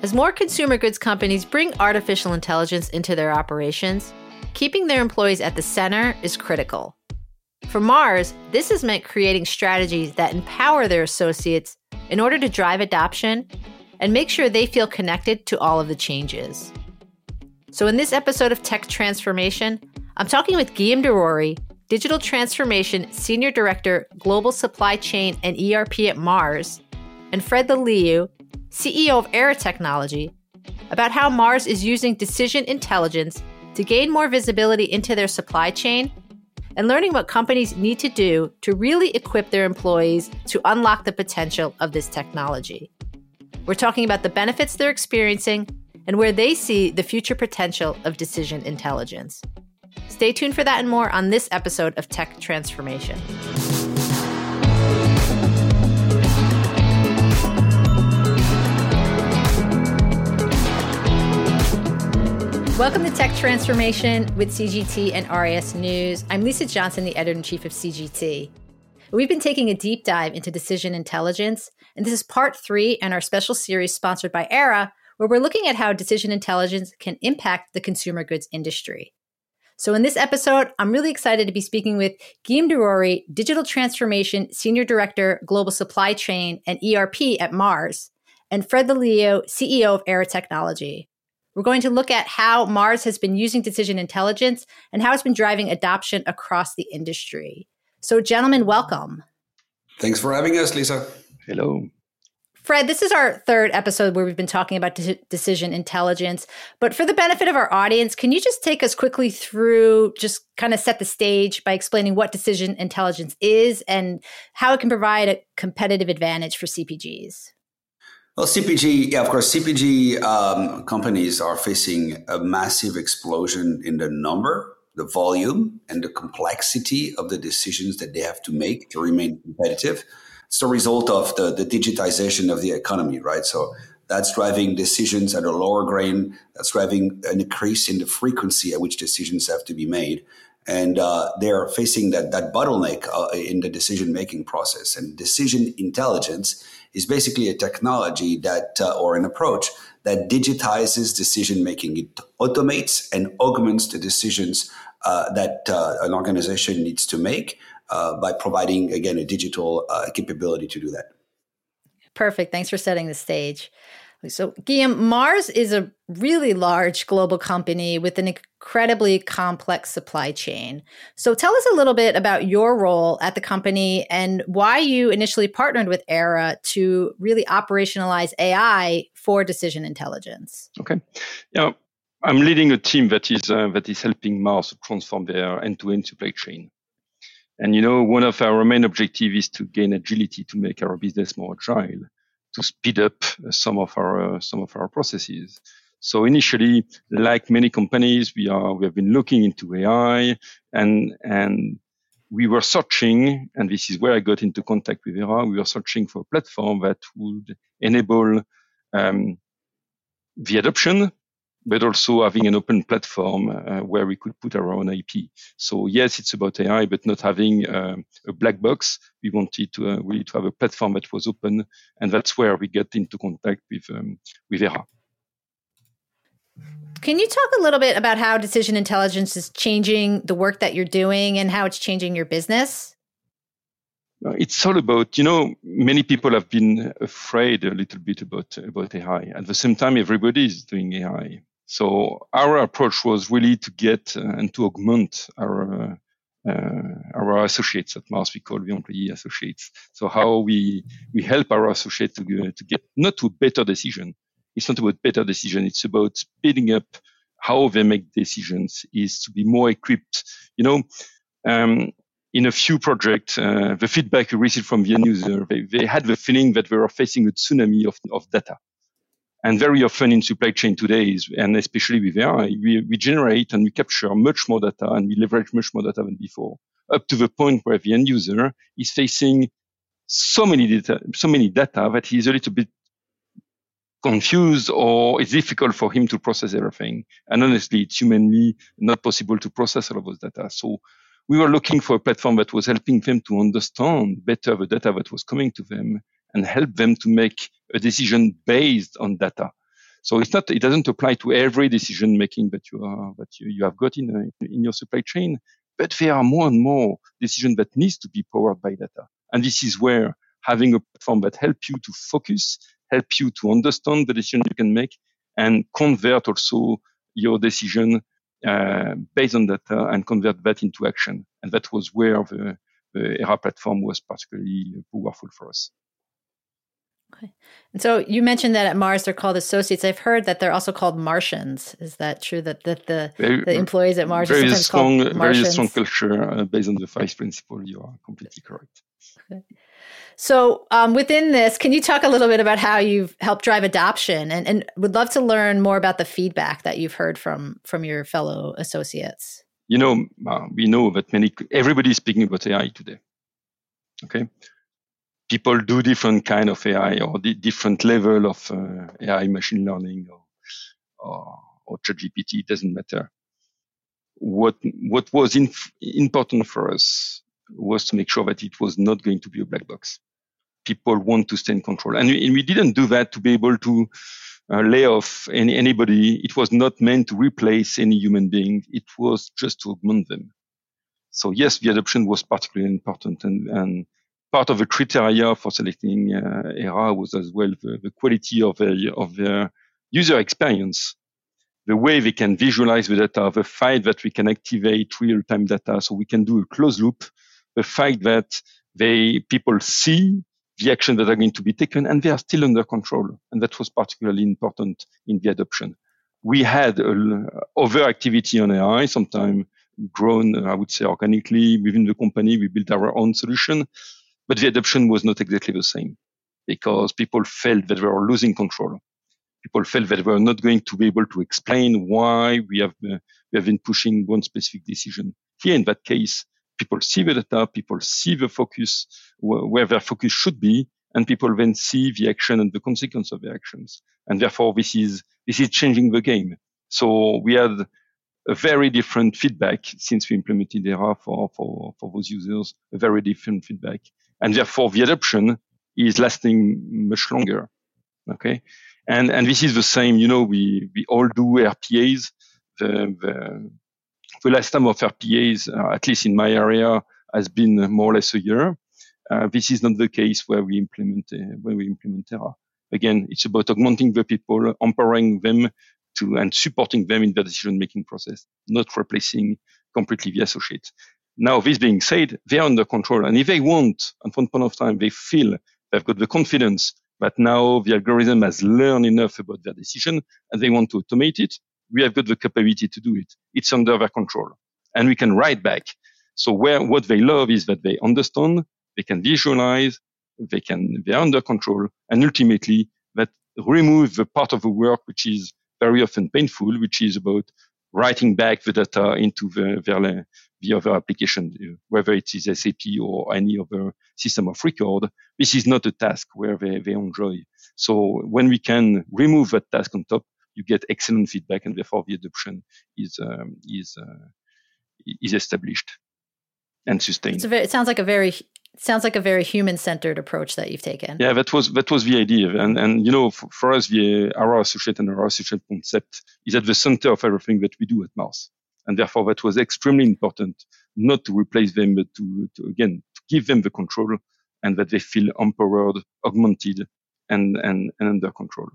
As more consumer goods companies bring artificial intelligence into their operations, keeping their employees at the center is critical. For Mars, this has meant creating strategies that empower their associates in order to drive adoption and make sure they feel connected to all of the changes. So, in this episode of Tech Transformation, I'm talking with Guillaume Doriry, Digital Transformation Senior Director, Global Supply Chain and ERP at Mars, and Fred Laluyaux, CEO of Aera Technology, about how Mars is using decision intelligence to gain more visibility into their supply chain and learning what companies need to do to really equip their employees to unlock the potential of this technology. We're talking about the benefits they're experiencing and where they see the future potential of decision intelligence. Stay tuned for that and more on this episode of Tech Transformation. Welcome to Tech Transformation with CGT and RIS News. I'm Lisa Johnson, the editor in chief of CGT. We've been taking a deep dive into decision intelligence, and this is part three in our special series sponsored by Aera, where we're looking at how decision intelligence can impact the consumer goods industry. So, in this episode, I'm really excited to be speaking with Guillaume Doriry, Digital Transformation Senior Director, Global Supply Chain and ERP at Mars, and Fred Laluyaux, CEO of Aera Technology. We're going to look at how Mars has been using decision intelligence and how it's been driving adoption across the industry. So, gentlemen, welcome. Thanks for having us, Lisa. Hello. Fred, this is our third episode where we've been talking about de- decision intelligence. But for the benefit of our audience, can you just take us quickly through, just kind of set the stage by explaining what decision intelligence is and how it can provide a competitive advantage for CPGs? Well, CPG, yeah, of course, CPG um, companies are facing a massive explosion in the number, the volume, and the complexity of the decisions that they have to make to remain competitive it's the result of the, the digitization of the economy, right? So that's driving decisions at a lower grain. That's driving an increase in the frequency at which decisions have to be made. And uh, they're facing that, that bottleneck uh, in the decision making process. And decision intelligence is basically a technology that, uh, or an approach that digitizes decision making. It automates and augments the decisions uh, that uh, an organization needs to make uh, by providing, again, a digital capability to do that. Perfect. Thanks for setting the stage. So, Guillaume, Mars is a really large global company with an incredibly complex supply chain. So, tell us a little bit about your role at the company and why you initially partnered with Aera to really operationalize AI for decision intelligence. Okay. Yeah, I'm leading a team that is uh, that is helping Mars transform their end-to-end supply chain. And you know, one of our main objectives is to gain agility to make our business more agile, to speed up some of our uh, some of our processes. So initially, like many companies, we are we have been looking into AI and and we were searching, and this is where I got into contact with Aera. We were searching for a platform that would enable um, the adoption but also having an open platform uh, where we could put our own IP. So yes, it's about AI, but not having um, a black box. We wanted to uh, really to have a platform that was open, and that's where we get into contact with um, with Aera. Can you talk a little bit about how decision intelligence is changing the work that you're doing and how it's changing your business? Uh, it's all about, you know, many people have been afraid a little bit about, about AI. At the same time, everybody is doing AI. So our approach was really to get uh, and to augment our uh, our associates at Mars. We call the employee associates. So how we we help our associates to, to get not to better decision. It's not about better decision. It's about speeding up how they make decisions. Is to be more equipped. You know. Um, in a few projects, uh, the feedback we received from the end user, they, they, had the feeling that we were facing a tsunami of, of data. And very often in supply chain today, is, and especially with AI, we, we generate and we capture much more data and we leverage much more data than before, up to the point where the end user is facing so many data, so many data that he's a little bit confused or it's difficult for him to process everything. And honestly, it's humanly not possible to process all of those data. So we were looking for a platform that was helping them to understand better the data that was coming to them and help them to make a decision based on data. So it's not, it doesn't apply to every decision making that you are, that you, you have got in, in your supply chain, but there are more and more decisions that needs to be powered by data. And this is where having a platform that help you to focus, help you to understand the decision you can make and convert also your decision uh, based on data and convert that into action. And that was where the, the Aera platform was particularly powerful for us. Okay. And so you mentioned that at Mars they're called associates. I've heard that they're also called Martians. Is that true? That that the very, the employees at Mars very are sometimes strong, called Martians? Very strong culture uh, based on the five principle. You are completely correct. Okay. So um, within this, can you talk a little bit about how you've helped drive adoption, and and would love to learn more about the feedback that you've heard from from your fellow associates. You know, uh, we know that many everybody is speaking about AI today. Okay, people do different kind of AI or different level of uh, AI machine learning or, or, or ChatGPT, it doesn't matter. What, what was in, important for us was to make sure that it was not going to be a black box. People want to stay in control. And we, and we didn't do that to be able to uh, lay off any, anybody. It was not meant to replace any human being. It was just to augment them. So yes, the adoption was particularly important and, and part of the criteria for selecting uh, Aera was as well the, the quality of, a, of user experience, the way they can visualize the data, the fact that we can activate real-time data, so we can do a closed loop, the fact that they people see the action that are going to be taken and they are still under control, and that was particularly important in the adoption. We had uh, overactivity on AI, sometimes grown, I would say, organically within the company. We built our own solution but the adoption was not exactly the same because people felt that they were losing control. People felt that they were not going to be able to explain why we have, uh, we have been pushing one specific decision. Here, in that case, people see the data, people see the focus, wh- where their focus should be, and people then see the action and the consequence of the actions. And therefore, this is, this is changing the game. So we had a very different feedback since we implemented Aera for, for, for those users, a very different feedback and therefore the adoption is lasting much longer. Okay, and and this is the same. You know, we we all do RPAs. The the, the last time of RPAs, uh, at least in my area, has been more or less a year. Uh, this is not the case where we implement uh, where we implement Aera. Again, it's about augmenting the people, empowering them to and supporting them in the decision making process, not replacing completely the associates. Now, this being said, they are under control. And if they want, at one point of time, they feel they've got the confidence that now the algorithm has learned enough about their decision and they want to automate it, we have got the capability to do it. It's under their control. And we can write back. So where what they love is that they understand, they can visualize, they can, they're under control, and ultimately that remove the part of the work which is very often painful, which is about writing back the data into the, their, the other application, whether it is SAP or any other system of record. This is not a task where they, they enjoy. So when we can remove that task on top, you get excellent feedback, and therefore the adoption is um, is uh, is established and sustained. Very, it sounds like a very sounds like a very human centered approach that you've taken. Yeah, that was that was the idea, and and you know for, for us the our associate and our associate concept is at the center of everything that we do at Mars. And therefore, that was extremely important not to replace them, but to, to again, to give them the control and that they feel empowered, augmented, and, and, and under control.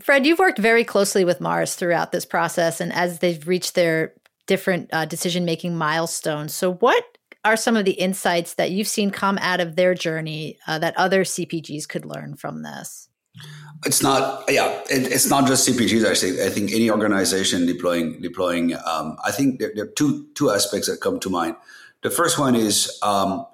Fred, you've worked very closely with Mars throughout this process and as they've reached their different uh, decision making milestones. So, what are some of the insights that you've seen come out of their journey uh, that other CPGs could learn from this? It's not, yeah, it, it's not just CPGs. Actually, I think any organization deploying deploying. Um, I think there, there, are two two aspects that come to mind. The first one is um,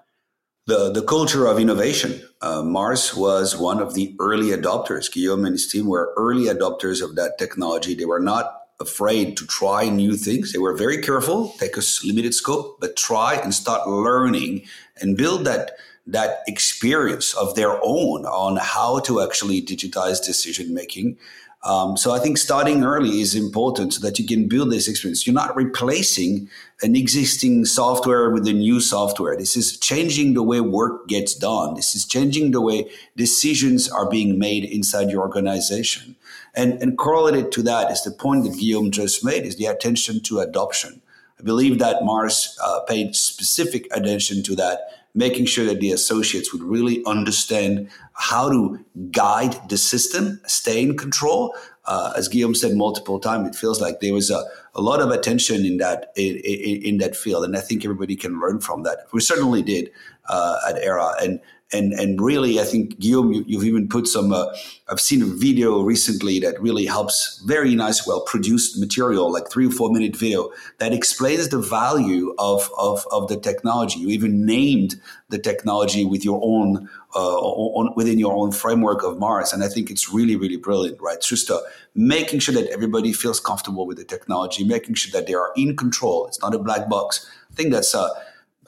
the the culture of innovation. Uh, Mars was one of the early adopters. Guillaume and his team were early adopters of that technology. They were not afraid to try new things. They were very careful, take a limited scope, but try and start learning and build that that experience of their own on how to actually digitize decision making. Um, so I think starting early is important so that you can build this experience. You're not replacing an existing software with a new software. This is changing the way work gets done. This is changing the way decisions are being made inside your organization. And, and correlated to that is the point that Guillaume just made is the attention to adoption. I believe that Mars uh, paid specific attention to that, making sure that the associates would really understand how to guide the system, stay in control. Uh, as Guillaume said multiple times, it feels like there was a, a lot of attention in that in, in, in, that field, and I think everybody can learn from that. We certainly did uh, at Aera, and and and really, I think Guillaume, you, have even put some. Uh, I've seen a video recently that really helps. Very nice, well produced material, like three or four minute video that explains the value of of of the technology. You even named the technology with your own uh, on, within your own framework of Mars, and I think it's really really brilliant. Right, it's just uh, making sure that everybody feels comfortable with the technology, making sure that they are in control. It's not a black box. I think that's uh,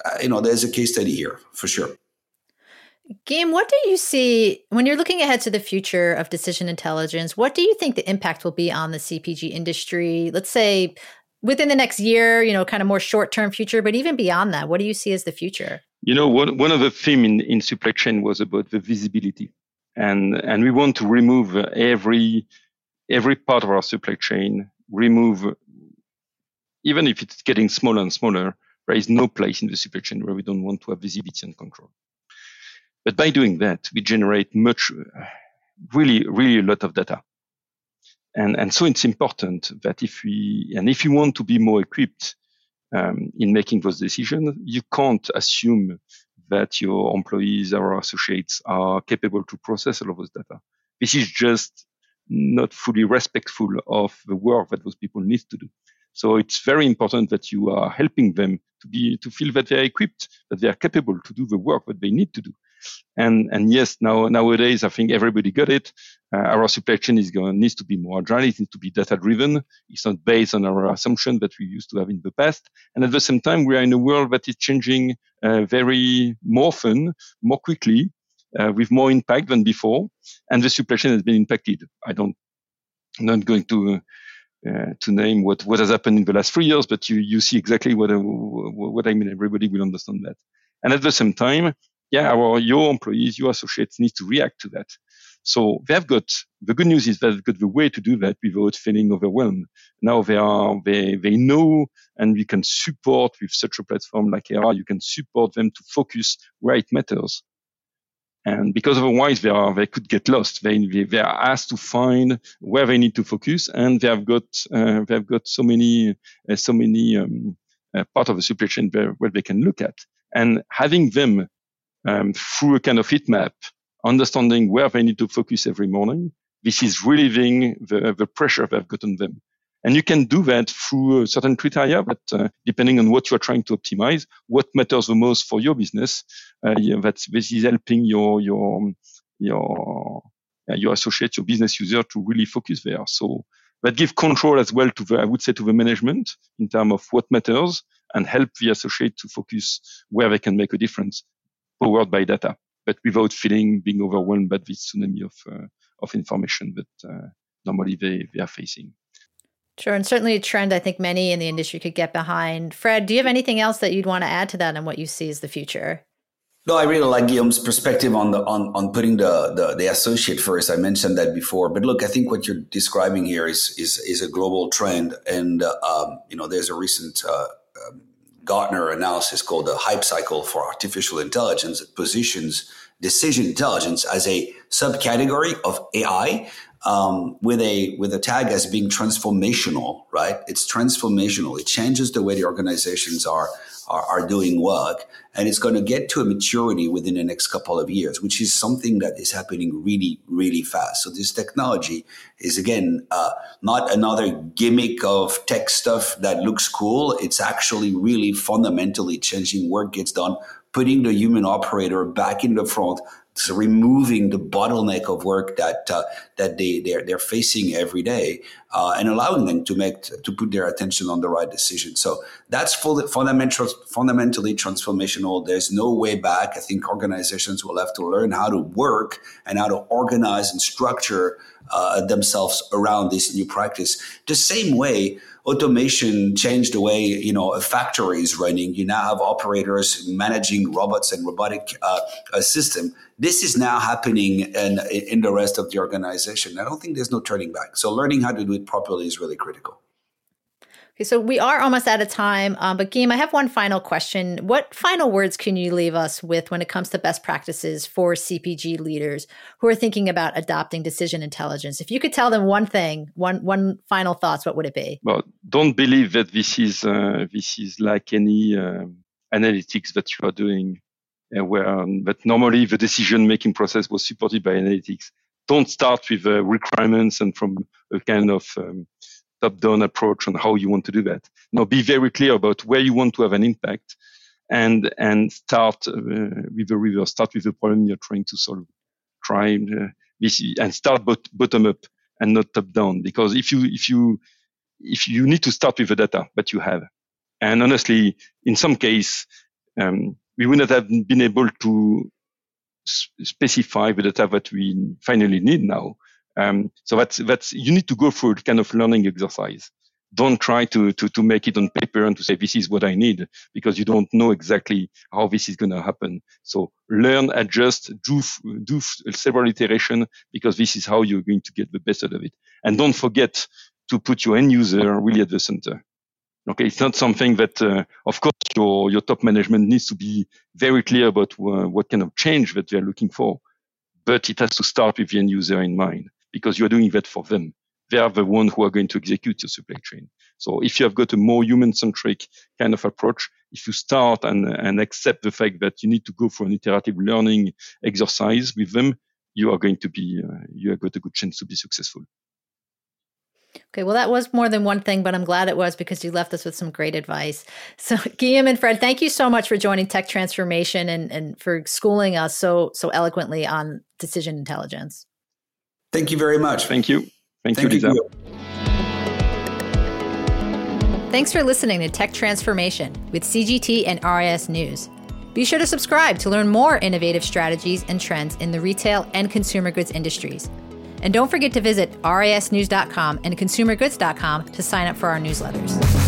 uh you know there's a case study here for sure. Guillaume, what do you see when you're looking ahead to the future of decision intelligence? What do you think the impact will be on the CPG industry? Let's say within the next year, you know, kind of more short term future, but even beyond that, what do you see as the future? You know, one, one of the themes in, in supply chain was about the visibility. And, and we want to remove every, every part of our supply chain, remove, even if it's getting smaller and smaller, there is no place in the supply chain where we don't want to have visibility and control. But by doing that, we generate much, really, really a lot of data. And, and so it's important that if we, and if you want to be more equipped um, in making those decisions, you can't assume that your employees or associates are capable to process all of those data. This is just not fully respectful of the work that those people need to do. So it's very important that you are helping them to be to feel that they are equipped, that they are capable to do the work that they need to do. And and yes, now nowadays I think everybody got it. Uh, our supply chain is going needs to be more agile. It needs to be data driven. It's not based on our assumption that we used to have in the past. And at the same time, we are in a world that is changing uh, very more often, more quickly, uh, with more impact than before. And the supply chain has been impacted. I don't, I'm not going to. Uh, to name what, what has happened in the last three years, but you, you see exactly what, what I mean. Everybody will understand that. And at the same time, yeah, our your employees, your associates need to react to that. So they've got the good news is they've got the way to do that without feeling overwhelmed. Now they are they they know and we can support with such a platform like Aera, you can support them to focus where it matters. And because otherwise they are they could get lost. They they are asked to find where they need to focus, and they have got uh, they have got so many uh, so many um, uh, part of the supply chain where, where they can look at. And having them um, through a kind of heat map, understanding where they need to focus every morning. This is relieving the, the pressure they've got on them. And you can do that through certain criteria, but uh, depending on what you're trying to optimize, what matters the most for your business, uh, yeah, this is helping your your your uh, your associate, your business user to really focus there. So that gives control as well to the, I would say, to the management in terms of what matters and help the associate to focus where they can make a difference powered by data, but without feeling being overwhelmed by this tsunami of uh, of information that uh, normally they, they are facing. Sure, and certainly a trend I think many in the industry could get behind. Fred, do you have anything else that you'd want to add to that and what you see as the future? No, I really like Guillaume's perspective on the on, on putting the, the, the associate first. I mentioned that before, but look, I think what you're describing here is is is a global trend, and uh, um, you know, there's a recent uh, Gartner analysis called the hype cycle for artificial intelligence that positions decision intelligence as a subcategory of AI um, with a with a tag as being transformational. Right? It's transformational. It changes the way the organizations are are, are doing work. And it's going to get to a maturity within the next couple of years, which is something that is happening really, really fast. So this technology is again uh, not another gimmick of tech stuff that looks cool. It's actually really fundamentally changing work gets done, putting the human operator back in the front, so removing the bottleneck of work that uh, that they they're, they're facing every day. Uh, and allowing them to make to put their attention on the right decision. So that's fully, fundamental, fundamentally transformational. There's no way back. I think organizations will have to learn how to work and how to organize and structure uh, themselves around this new practice. The same way automation changed the way you know a factory is running. You now have operators managing robots and robotic uh, system. This is now happening in, in the rest of the organization. I don't think there's no turning back. So learning how to do it properly is really critical. Okay, so we are almost out of time, um, but Guillaume, I have one final question. What final words can you leave us with when it comes to best practices for CPG leaders who are thinking about adopting decision intelligence? If you could tell them one thing, one one final thoughts, what would it be? Well, don't believe that this is uh, this is like any uh, analytics that you are doing, uh, where um, that normally the decision making process was supported by analytics. Don't start with uh, requirements and from a kind of um, top-down approach on how you want to do that. Now, be very clear about where you want to have an impact, and and start uh, with the reverse. Start with the problem you're trying to solve. Try uh, this and start bot- bottom up and not top down. Because if you if you if you need to start with the data that you have, and honestly, in some case, um, we would not have been able to specify the data that we finally need now um, so that's that's you need to go through kind of learning exercise. Don't try to, to to make it on paper and to say this is what I need because you don't know exactly how this is going to happen. So learn, adjust, do do several iterations because this is how you're going to get the best out of it. And don't forget to put your end user really at the center. Okay, it's not something that, uh, of course, your your top management needs to be very clear about uh, what kind of change that they're looking for, but it has to start with the end user in mind because you're doing that for them. They are the ones who are going to execute your supply chain. So if you have got a more human centric kind of approach, if you start and, and accept the fact that you need to go for an iterative learning exercise with them, you are going to be, uh, you have got a good chance to be successful. Okay, well, that was more than one thing, but I'm glad it was because you left us with some great advice. So, Guillaume and Fred, thank you so much for joining Tech Transformation and, and for schooling us so so eloquently on decision intelligence. Thank you very much. Thank you. Thank, Thank you, Lisa. You. Thanks for listening to Tech Transformation with CGT and RIS News. Be sure to subscribe to learn more innovative strategies and trends in the retail and consumer goods industries. And don't forget to visit risnews.com and consumergoods.com to sign up for our newsletters.